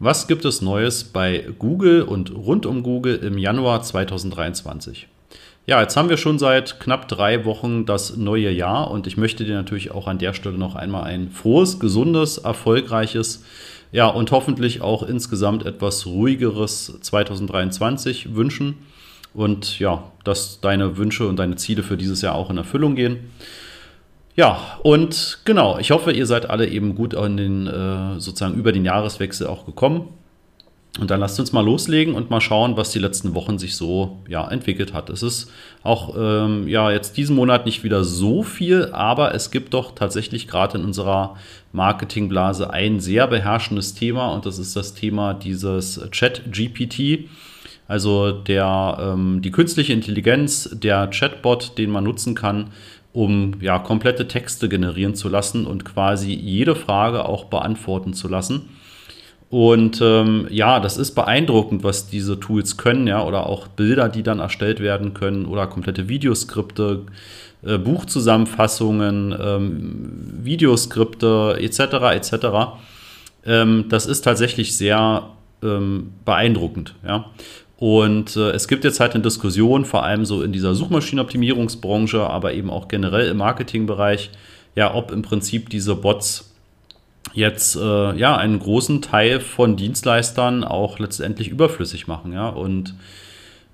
Was gibt es Neues bei Google und rund um Google im Januar 2023? Ja, jetzt haben wir schon seit knapp drei Wochen das neue Jahr und ich möchte dir natürlich auch an der Stelle noch einmal ein frohes, gesundes, erfolgreiches, ja und hoffentlich auch insgesamt etwas ruhigeres 2023 wünschen und ja, dass deine Wünsche und deine Ziele für dieses Jahr auch in Erfüllung gehen. Ja, und genau, ich hoffe, ihr seid alle eben gut an den, äh, sozusagen über den Jahreswechsel auch gekommen. Und dann lasst uns mal loslegen und mal schauen, was die letzten Wochen sich so ja, entwickelt hat. Es ist auch ähm, ja, jetzt diesen Monat nicht wieder so viel, aber es gibt doch tatsächlich gerade in unserer Marketingblase ein sehr beherrschendes Thema und das ist das Thema dieses Chat-GPT. Also der, ähm, die künstliche Intelligenz, der Chatbot, den man nutzen kann, um ja, komplette Texte generieren zu lassen und quasi jede Frage auch beantworten zu lassen. Und ähm, ja, das ist beeindruckend, was diese Tools können, ja, oder auch Bilder, die dann erstellt werden können, oder komplette Videoskripte, äh, Buchzusammenfassungen, ähm, Videoskripte etc. etc. Ähm, das ist tatsächlich sehr ähm, beeindruckend, ja. Und äh, es gibt jetzt halt eine Diskussion, vor allem so in dieser Suchmaschinenoptimierungsbranche, aber eben auch generell im Marketingbereich, ja, ob im Prinzip diese Bots jetzt äh, ja einen großen Teil von Dienstleistern auch letztendlich überflüssig machen, ja, und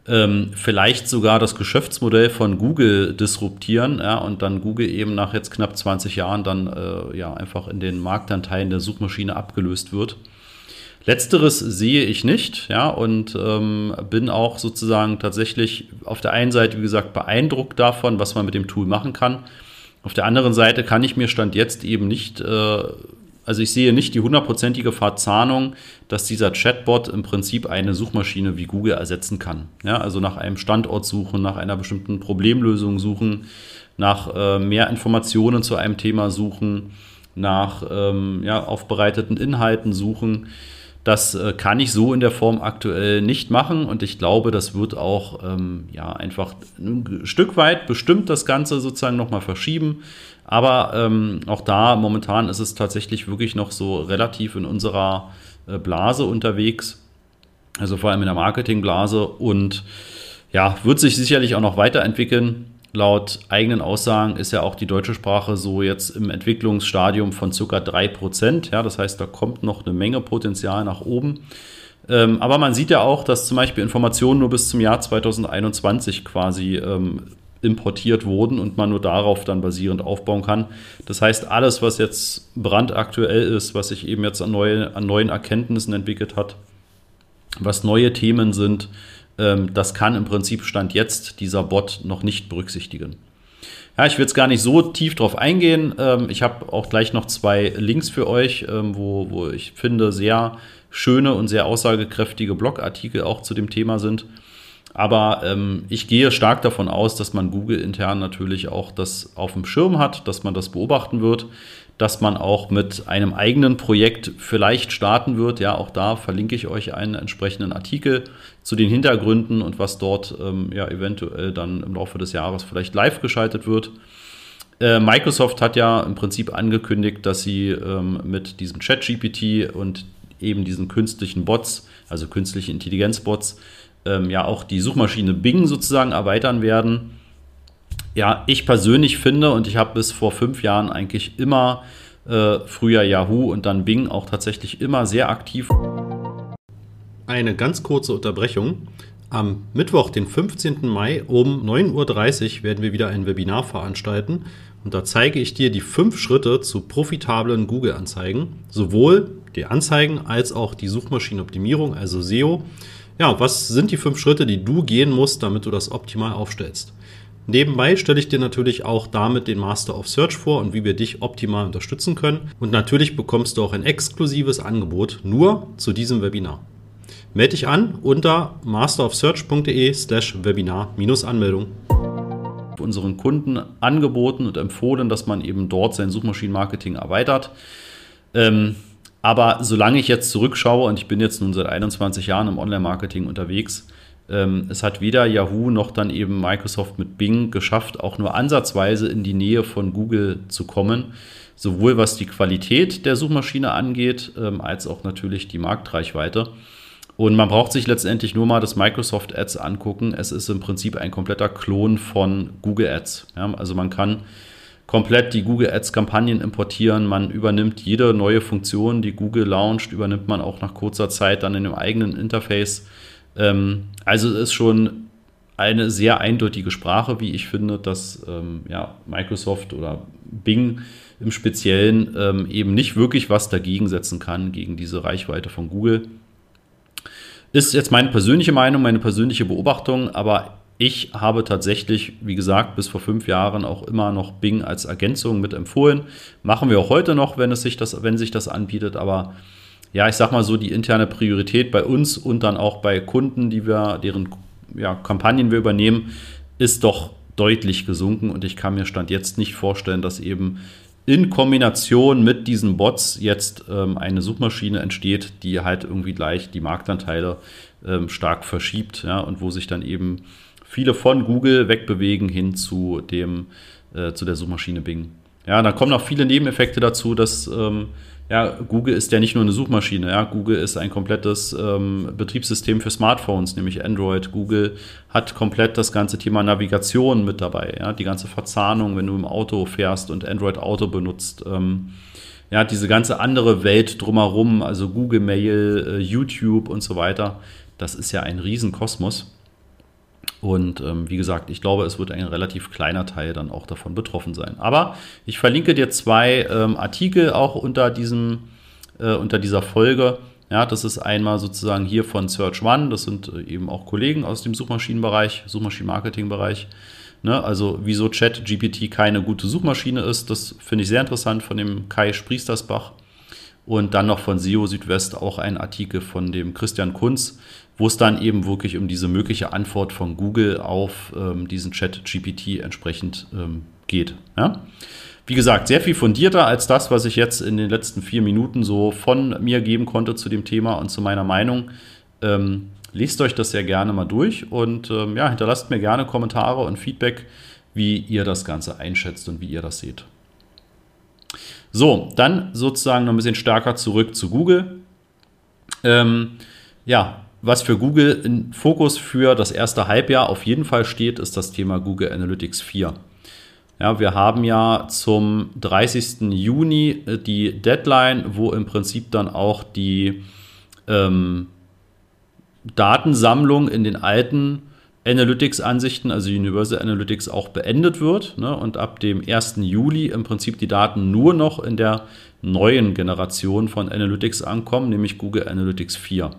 ähm, vielleicht sogar das Geschäftsmodell von Google disruptieren, ja, und dann Google eben nach jetzt knapp 20 Jahren dann äh, ja einfach in den Marktanteilen der Suchmaschine abgelöst wird. Letzteres sehe ich nicht, ja, und ähm, bin auch sozusagen tatsächlich auf der einen Seite, wie gesagt, beeindruckt davon, was man mit dem Tool machen kann. Auf der anderen Seite kann ich mir Stand jetzt eben nicht, äh, also ich sehe nicht die hundertprozentige Verzahnung, dass dieser Chatbot im Prinzip eine Suchmaschine wie Google ersetzen kann. Ja, also nach einem Standort suchen, nach einer bestimmten Problemlösung suchen, nach äh, mehr Informationen zu einem Thema suchen, nach ähm, ja, aufbereiteten Inhalten suchen. Das äh, kann ich so in der Form aktuell nicht machen und ich glaube, das wird auch ähm, ja, einfach ein Stück weit bestimmt das Ganze sozusagen nochmal verschieben. Aber ähm, auch da momentan ist es tatsächlich wirklich noch so relativ in unserer äh, Blase unterwegs, also vor allem in der Marketingblase und ja, wird sich sicherlich auch noch weiterentwickeln. Laut eigenen Aussagen ist ja auch die deutsche Sprache so jetzt im Entwicklungsstadium von ca. 3%. Ja, das heißt, da kommt noch eine Menge Potenzial nach oben. Ähm, aber man sieht ja auch, dass zum Beispiel Informationen nur bis zum Jahr 2021 quasi ähm, importiert wurden und man nur darauf dann basierend aufbauen kann. Das heißt, alles, was jetzt brandaktuell ist, was sich eben jetzt an, neue, an neuen Erkenntnissen entwickelt hat, was neue Themen sind, das kann im Prinzip Stand jetzt dieser Bot noch nicht berücksichtigen. Ja, ich will jetzt gar nicht so tief drauf eingehen. Ähm, ich habe auch gleich noch zwei Links für euch, ähm, wo, wo ich finde, sehr schöne und sehr aussagekräftige Blogartikel auch zu dem Thema sind. Aber ähm, ich gehe stark davon aus, dass man Google intern natürlich auch das auf dem Schirm hat, dass man das beobachten wird dass man auch mit einem eigenen Projekt vielleicht starten wird. Ja, auch da verlinke ich euch einen entsprechenden Artikel zu den Hintergründen und was dort ähm, ja eventuell dann im Laufe des Jahres vielleicht live geschaltet wird. Äh, Microsoft hat ja im Prinzip angekündigt, dass sie ähm, mit diesem ChatGPT und eben diesen künstlichen Bots, also künstliche Intelligenzbots, ähm, ja auch die Suchmaschine Bing sozusagen erweitern werden ja, ich persönlich finde, und ich habe bis vor fünf Jahren eigentlich immer äh, früher Yahoo und dann Bing auch tatsächlich immer sehr aktiv. Eine ganz kurze Unterbrechung. Am Mittwoch, den 15. Mai um 9.30 Uhr werden wir wieder ein Webinar veranstalten und da zeige ich dir die fünf Schritte zu profitablen Google-Anzeigen, sowohl die Anzeigen als auch die Suchmaschinenoptimierung, also SEO. Ja, was sind die fünf Schritte, die du gehen musst, damit du das optimal aufstellst? Nebenbei stelle ich dir natürlich auch damit den Master of Search vor und wie wir dich optimal unterstützen können. Und natürlich bekommst du auch ein exklusives Angebot nur zu diesem Webinar. Melde dich an unter masterofsearch.de slash Webinar-Anmeldung. Unseren Kunden angeboten und empfohlen, dass man eben dort sein Suchmaschinenmarketing erweitert. Ähm, aber solange ich jetzt zurückschaue und ich bin jetzt nun seit 21 Jahren im Online-Marketing unterwegs, ähm, es hat weder Yahoo noch dann eben Microsoft mit Bing geschafft, auch nur ansatzweise in die Nähe von Google zu kommen, sowohl was die Qualität der Suchmaschine angeht, ähm, als auch natürlich die Marktreichweite. Und man braucht sich letztendlich nur mal das Microsoft Ads angucken. Es ist im Prinzip ein kompletter Klon von Google Ads. Ja, also man kann komplett die Google Ads Kampagnen importieren. Man übernimmt jede neue Funktion, die Google launcht, übernimmt man auch nach kurzer Zeit dann in dem eigenen Interface. Ähm, also es ist schon eine sehr eindeutige Sprache, wie ich finde, dass ähm, ja, Microsoft oder Bing im Speziellen ähm, eben nicht wirklich was dagegen setzen kann, gegen diese Reichweite von Google. Ist jetzt meine persönliche Meinung, meine persönliche Beobachtung, aber ich habe tatsächlich, wie gesagt, bis vor fünf Jahren auch immer noch Bing als Ergänzung mit empfohlen. Machen wir auch heute noch, wenn es sich das, wenn sich das anbietet, aber ja, ich sag mal so, die interne Priorität bei uns und dann auch bei Kunden, die wir, deren ja, Kampagnen wir übernehmen, ist doch deutlich gesunken und ich kann mir Stand jetzt nicht vorstellen, dass eben in Kombination mit diesen Bots jetzt ähm, eine Suchmaschine entsteht, die halt irgendwie gleich die Marktanteile ähm, stark verschiebt ja, und wo sich dann eben viele von Google wegbewegen hin zu dem äh, zu der Suchmaschine Bing. Ja, da kommen noch viele Nebeneffekte dazu, dass ähm, ja, Google ist ja nicht nur eine Suchmaschine. Ja, Google ist ein komplettes ähm, Betriebssystem für Smartphones, nämlich Android. Google hat komplett das ganze Thema Navigation mit dabei. Ja, die ganze Verzahnung, wenn du im Auto fährst und Android Auto benutzt. Ähm, ja, diese ganze andere Welt drumherum, also Google Mail, äh, YouTube und so weiter. Das ist ja ein Riesenkosmos. Und ähm, wie gesagt, ich glaube, es wird ein relativ kleiner Teil dann auch davon betroffen sein. Aber ich verlinke dir zwei ähm, Artikel auch unter, diesem, äh, unter dieser Folge. Ja, das ist einmal sozusagen hier von Search One. Das sind äh, eben auch Kollegen aus dem Suchmaschinenbereich, Suchmaschinenmarketingbereich. Ne, also wieso ChatGPT keine gute Suchmaschine ist, das finde ich sehr interessant von dem Kai Spriestersbach. Und dann noch von SEO Südwest auch ein Artikel von dem Christian Kunz, wo es dann eben wirklich um diese mögliche Antwort von Google auf ähm, diesen Chat GPT entsprechend ähm, geht. Ja? Wie gesagt, sehr viel fundierter als das, was ich jetzt in den letzten vier Minuten so von mir geben konnte zu dem Thema und zu meiner Meinung. Ähm, lest euch das sehr gerne mal durch und ähm, ja, hinterlasst mir gerne Kommentare und Feedback, wie ihr das Ganze einschätzt und wie ihr das seht. So, dann sozusagen noch ein bisschen stärker zurück zu Google. Ähm, ja, was für Google im Fokus für das erste Halbjahr auf jeden Fall steht, ist das Thema Google Analytics 4. Ja, wir haben ja zum 30. Juni äh, die Deadline, wo im Prinzip dann auch die ähm, Datensammlung in den alten Analytics-Ansichten, also Universal Analytics, auch beendet wird. Ne? Und ab dem 1. Juli im Prinzip die Daten nur noch in der neuen Generation von Analytics ankommen, nämlich Google Analytics 4.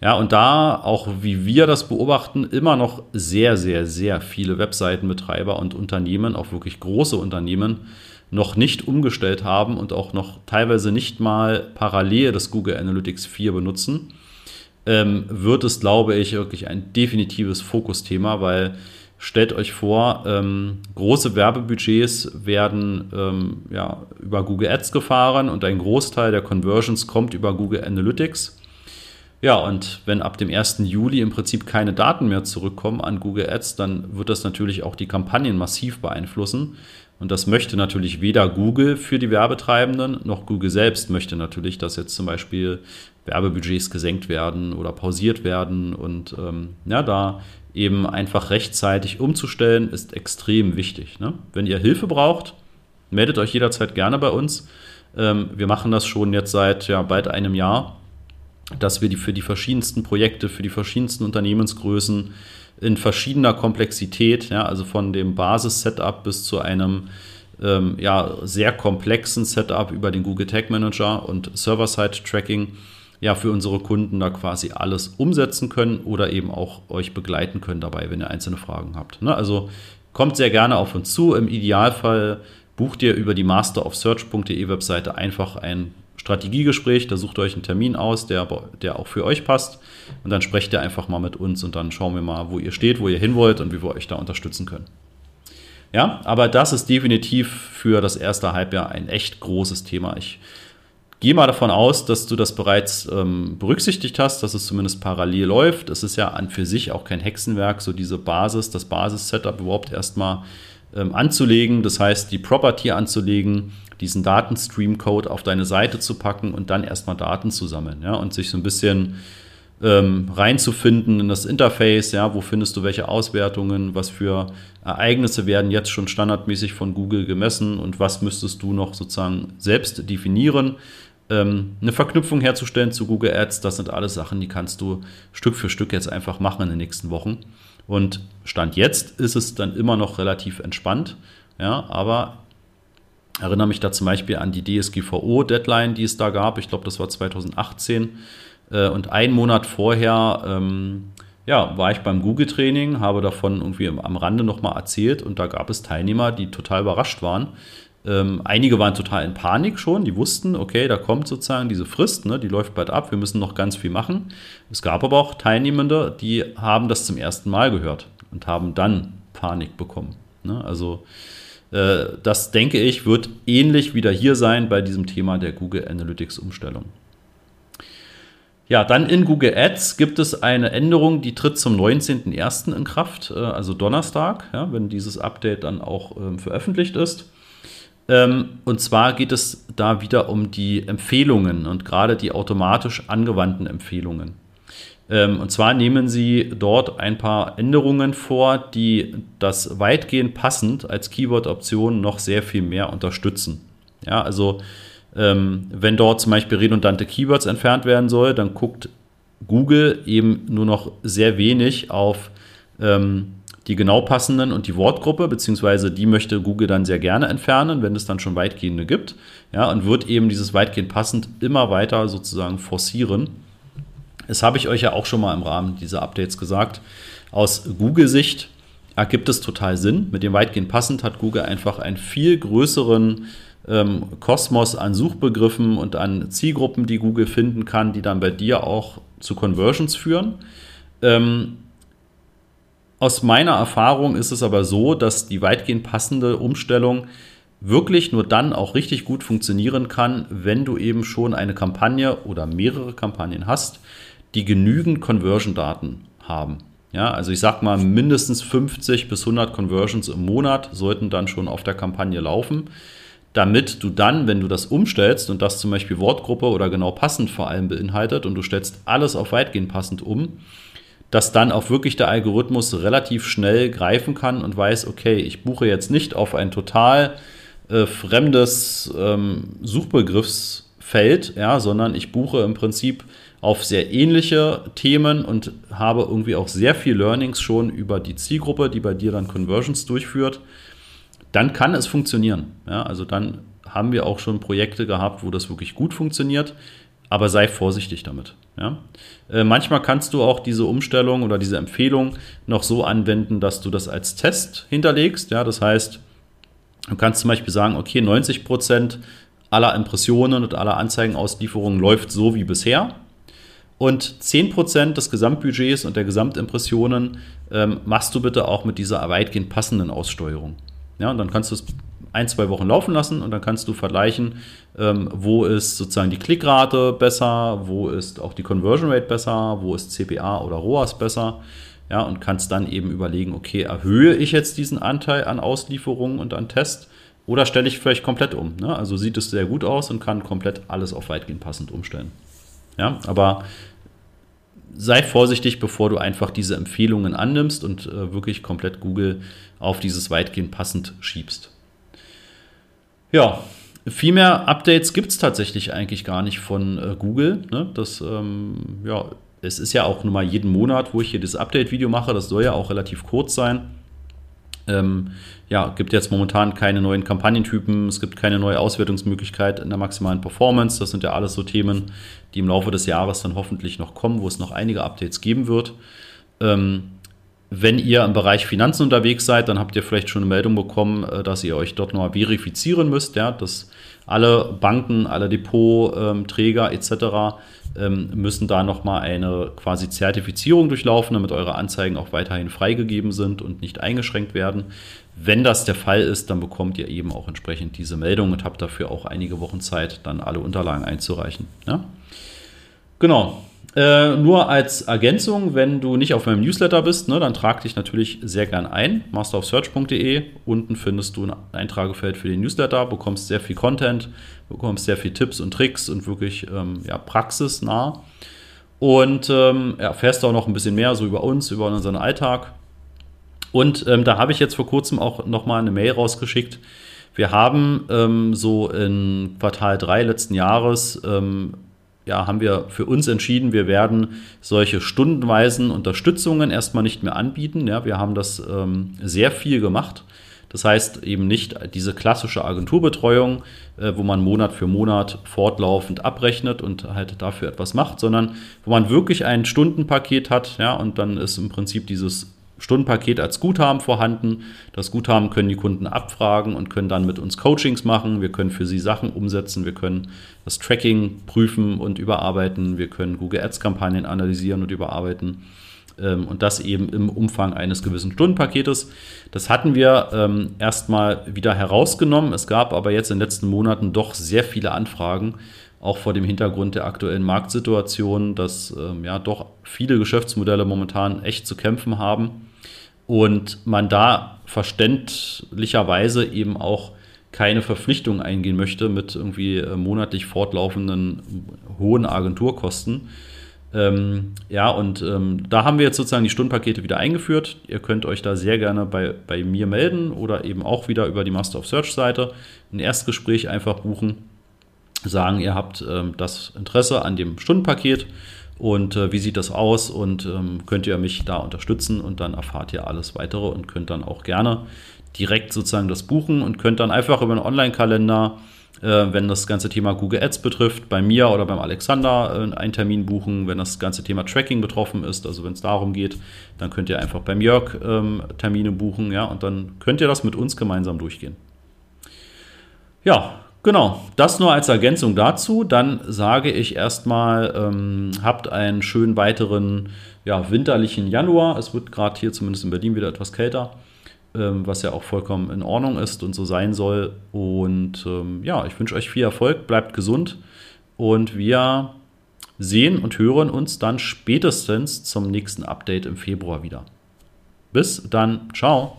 Ja, und da, auch wie wir das beobachten, immer noch sehr, sehr, sehr viele Webseitenbetreiber und Unternehmen, auch wirklich große Unternehmen, noch nicht umgestellt haben und auch noch teilweise nicht mal parallel das Google Analytics 4 benutzen, ähm, wird es, glaube ich, wirklich ein definitives Fokusthema, weil stellt euch vor, ähm, große Werbebudgets werden ähm, ja, über Google Ads gefahren und ein Großteil der Conversions kommt über Google Analytics. Ja, und wenn ab dem 1. Juli im Prinzip keine Daten mehr zurückkommen an Google Ads, dann wird das natürlich auch die Kampagnen massiv beeinflussen. Und das möchte natürlich weder Google für die Werbetreibenden, noch Google selbst möchte natürlich, dass jetzt zum Beispiel Werbebudgets gesenkt werden oder pausiert werden. Und ähm, ja, da eben einfach rechtzeitig umzustellen, ist extrem wichtig. Ne? Wenn ihr Hilfe braucht, meldet euch jederzeit gerne bei uns. Ähm, wir machen das schon jetzt seit ja, bald einem Jahr dass wir die für die verschiedensten Projekte, für die verschiedensten Unternehmensgrößen in verschiedener Komplexität, ja, also von dem Basis-Setup bis zu einem ähm, ja, sehr komplexen Setup über den Google Tag Manager und Server-Side-Tracking, ja, für unsere Kunden da quasi alles umsetzen können oder eben auch euch begleiten können dabei, wenn ihr einzelne Fragen habt. Ne? Also kommt sehr gerne auf uns zu. Im Idealfall bucht ihr über die masterofsearch.de Webseite einfach ein Strategiegespräch, da sucht ihr euch einen Termin aus, der, der auch für euch passt. Und dann sprecht ihr einfach mal mit uns und dann schauen wir mal, wo ihr steht, wo ihr hin wollt und wie wir euch da unterstützen können. Ja, aber das ist definitiv für das erste Halbjahr ein echt großes Thema. Ich gehe mal davon aus, dass du das bereits ähm, berücksichtigt hast, dass es zumindest parallel läuft. Es ist ja an für sich auch kein Hexenwerk, so diese Basis, das Basis-Setup überhaupt erstmal ähm, anzulegen. Das heißt, die Property anzulegen, diesen Datenstream-Code auf deine Seite zu packen und dann erstmal Daten zu sammeln ja, und sich so ein bisschen ähm, reinzufinden in das Interface, ja, wo findest du welche Auswertungen, was für Ereignisse werden jetzt schon standardmäßig von Google gemessen und was müsstest du noch sozusagen selbst definieren. Ähm, eine Verknüpfung herzustellen zu Google Ads, das sind alles Sachen, die kannst du Stück für Stück jetzt einfach machen in den nächsten Wochen. Und Stand jetzt ist es dann immer noch relativ entspannt, ja, aber erinnere mich da zum Beispiel an die DSGVO-Deadline, die es da gab. Ich glaube, das war 2018. Äh, und einen Monat vorher ähm, ja, war ich beim Google-Training, habe davon irgendwie am Rande nochmal erzählt und da gab es Teilnehmer, die total überrascht waren. Ähm, einige waren total in Panik schon, die wussten, okay, da kommt sozusagen diese Frist, ne, die läuft bald ab, wir müssen noch ganz viel machen. Es gab aber auch Teilnehmende, die haben das zum ersten Mal gehört und haben dann Panik bekommen. Ne? Also äh, das denke ich, wird ähnlich wieder hier sein bei diesem Thema der Google Analytics Umstellung. Ja, dann in Google Ads gibt es eine Änderung, die tritt zum 19.01. in Kraft, äh, also Donnerstag, ja, wenn dieses Update dann auch ähm, veröffentlicht ist. Ähm, und zwar geht es da wieder um die Empfehlungen und gerade die automatisch angewandten Empfehlungen. Ähm, und zwar nehmen sie dort ein paar Änderungen vor, die das weitgehend passend als Keyword-Option noch sehr viel mehr unterstützen. Ja, also ähm, wenn dort zum Beispiel redundante Keywords entfernt werden soll, dann guckt Google eben nur noch sehr wenig auf ähm, die genau passenden und die Wortgruppe, beziehungsweise die möchte Google dann sehr gerne entfernen, wenn es dann schon weitgehende gibt. Ja, und wird eben dieses weitgehend passend immer weiter sozusagen forcieren. Das habe ich euch ja auch schon mal im Rahmen dieser Updates gesagt. Aus Google-Sicht ergibt es total Sinn. Mit dem weitgehend passend hat Google einfach einen viel größeren ähm, Kosmos an Suchbegriffen und an Zielgruppen, die Google finden kann, die dann bei dir auch zu Conversions führen. Ähm, aus meiner Erfahrung ist es aber so, dass die weitgehend passende Umstellung wirklich nur dann auch richtig gut funktionieren kann, wenn du eben schon eine Kampagne oder mehrere Kampagnen hast, die genügend Conversion-Daten haben. Ja, also ich sag mal, mindestens 50 bis 100 Conversions im Monat sollten dann schon auf der Kampagne laufen damit du dann, wenn du das umstellst und das zum Beispiel Wortgruppe oder genau passend vor allem beinhaltet und du stellst alles auf weitgehend passend um, dass dann auch wirklich der Algorithmus relativ schnell greifen kann und weiß, okay, ich buche jetzt nicht auf ein total äh, fremdes ähm, Suchbegriffsfeld, ja, sondern ich buche im Prinzip auf sehr ähnliche Themen und habe irgendwie auch sehr viel Learnings schon über die Zielgruppe, die bei dir dann Conversions durchführt dann kann es funktionieren. Ja, also dann haben wir auch schon Projekte gehabt, wo das wirklich gut funktioniert, aber sei vorsichtig damit. Ja? Äh, manchmal kannst du auch diese Umstellung oder diese Empfehlung noch so anwenden, dass du das als Test hinterlegst. Ja? Das heißt, du kannst zum Beispiel sagen, okay, 90 Prozent aller Impressionen und aller Anzeigenauslieferungen läuft so wie bisher. Und 10% des Gesamtbudgets und der Gesamtimpressionen ähm, machst du bitte auch mit dieser weitgehend passenden Aussteuerung. Ja, und dann kannst du es ein, zwei Wochen laufen lassen und dann kannst du vergleichen, ähm, wo ist sozusagen die Klickrate besser, wo ist auch die Conversion Rate besser, wo ist CPA oder ROAS besser. Ja, und kannst dann eben überlegen, okay, erhöhe ich jetzt diesen Anteil an Auslieferungen und an Test oder stelle ich vielleicht komplett um. Ne? Also sieht es sehr gut aus und kann komplett alles auf weitgehend passend umstellen. Ja, aber sei vorsichtig, bevor du einfach diese Empfehlungen annimmst und äh, wirklich komplett Google auf dieses weitgehend passend schiebst. Ja, viel mehr Updates gibt es tatsächlich eigentlich gar nicht von äh, Google. Ne? Das, ähm, ja, es ist ja auch nur mal jeden Monat, wo ich hier das Update-Video mache. Das soll ja auch relativ kurz sein. Ähm, ja, gibt jetzt momentan keine neuen Kampagnentypen, es gibt keine neue Auswertungsmöglichkeit in der maximalen Performance. Das sind ja alles so Themen, die im Laufe des Jahres dann hoffentlich noch kommen, wo es noch einige Updates geben wird. Ähm, wenn ihr im Bereich Finanzen unterwegs seid, dann habt ihr vielleicht schon eine Meldung bekommen, äh, dass ihr euch dort nochmal verifizieren müsst, ja, dass alle Banken, alle Depotträger etc. Ähm, müssen da nochmal eine quasi Zertifizierung durchlaufen, damit eure Anzeigen auch weiterhin freigegeben sind und nicht eingeschränkt werden. Wenn das der Fall ist, dann bekommt ihr eben auch entsprechend diese Meldung und habt dafür auch einige Wochen Zeit, dann alle Unterlagen einzureichen. Ja? Genau. Äh, nur als Ergänzung, wenn du nicht auf meinem Newsletter bist, ne, dann trag dich natürlich sehr gern ein. masterofsearch.de. Unten findest du ein Eintragefeld für den Newsletter, bekommst sehr viel Content, bekommst sehr viel Tipps und Tricks und wirklich ähm, ja, praxisnah. Und ähm, erfährst auch noch ein bisschen mehr so über uns, über unseren Alltag. Und ähm, da habe ich jetzt vor kurzem auch nochmal eine Mail rausgeschickt. Wir haben ähm, so in Quartal 3 letzten Jahres ähm, ja, haben wir für uns entschieden, wir werden solche stundenweisen Unterstützungen erstmal nicht mehr anbieten. Ja, wir haben das ähm, sehr viel gemacht. Das heißt eben nicht diese klassische Agenturbetreuung, äh, wo man Monat für Monat fortlaufend abrechnet und halt dafür etwas macht, sondern wo man wirklich ein Stundenpaket hat, ja, und dann ist im Prinzip dieses Stundenpaket als Guthaben vorhanden. Das Guthaben können die Kunden abfragen und können dann mit uns Coachings machen. Wir können für sie Sachen umsetzen. Wir können das Tracking prüfen und überarbeiten. Wir können Google Ads-Kampagnen analysieren und überarbeiten. Ähm, und das eben im Umfang eines gewissen Stundenpaketes. Das hatten wir ähm, erstmal wieder herausgenommen. Es gab aber jetzt in den letzten Monaten doch sehr viele Anfragen auch vor dem Hintergrund der aktuellen Marktsituation, dass ähm, ja doch viele Geschäftsmodelle momentan echt zu kämpfen haben und man da verständlicherweise eben auch keine Verpflichtung eingehen möchte mit irgendwie äh, monatlich fortlaufenden hohen Agenturkosten. Ähm, ja, und ähm, da haben wir jetzt sozusagen die Stundenpakete wieder eingeführt. Ihr könnt euch da sehr gerne bei, bei mir melden oder eben auch wieder über die Master of Search Seite ein Erstgespräch einfach buchen sagen, ihr habt ähm, das Interesse an dem Stundenpaket und äh, wie sieht das aus und ähm, könnt ihr mich da unterstützen und dann erfahrt ihr alles weitere und könnt dann auch gerne direkt sozusagen das buchen und könnt dann einfach über einen Online-Kalender, äh, wenn das ganze Thema Google Ads betrifft, bei mir oder beim Alexander äh, einen Termin buchen. Wenn das ganze Thema Tracking betroffen ist, also wenn es darum geht, dann könnt ihr einfach beim Jörg ähm, Termine buchen, ja, und dann könnt ihr das mit uns gemeinsam durchgehen. Ja, Genau, das nur als Ergänzung dazu. Dann sage ich erstmal, ähm, habt einen schönen weiteren ja, winterlichen Januar. Es wird gerade hier zumindest in Berlin wieder etwas kälter, ähm, was ja auch vollkommen in Ordnung ist und so sein soll. Und ähm, ja, ich wünsche euch viel Erfolg, bleibt gesund und wir sehen und hören uns dann spätestens zum nächsten Update im Februar wieder. Bis dann, ciao.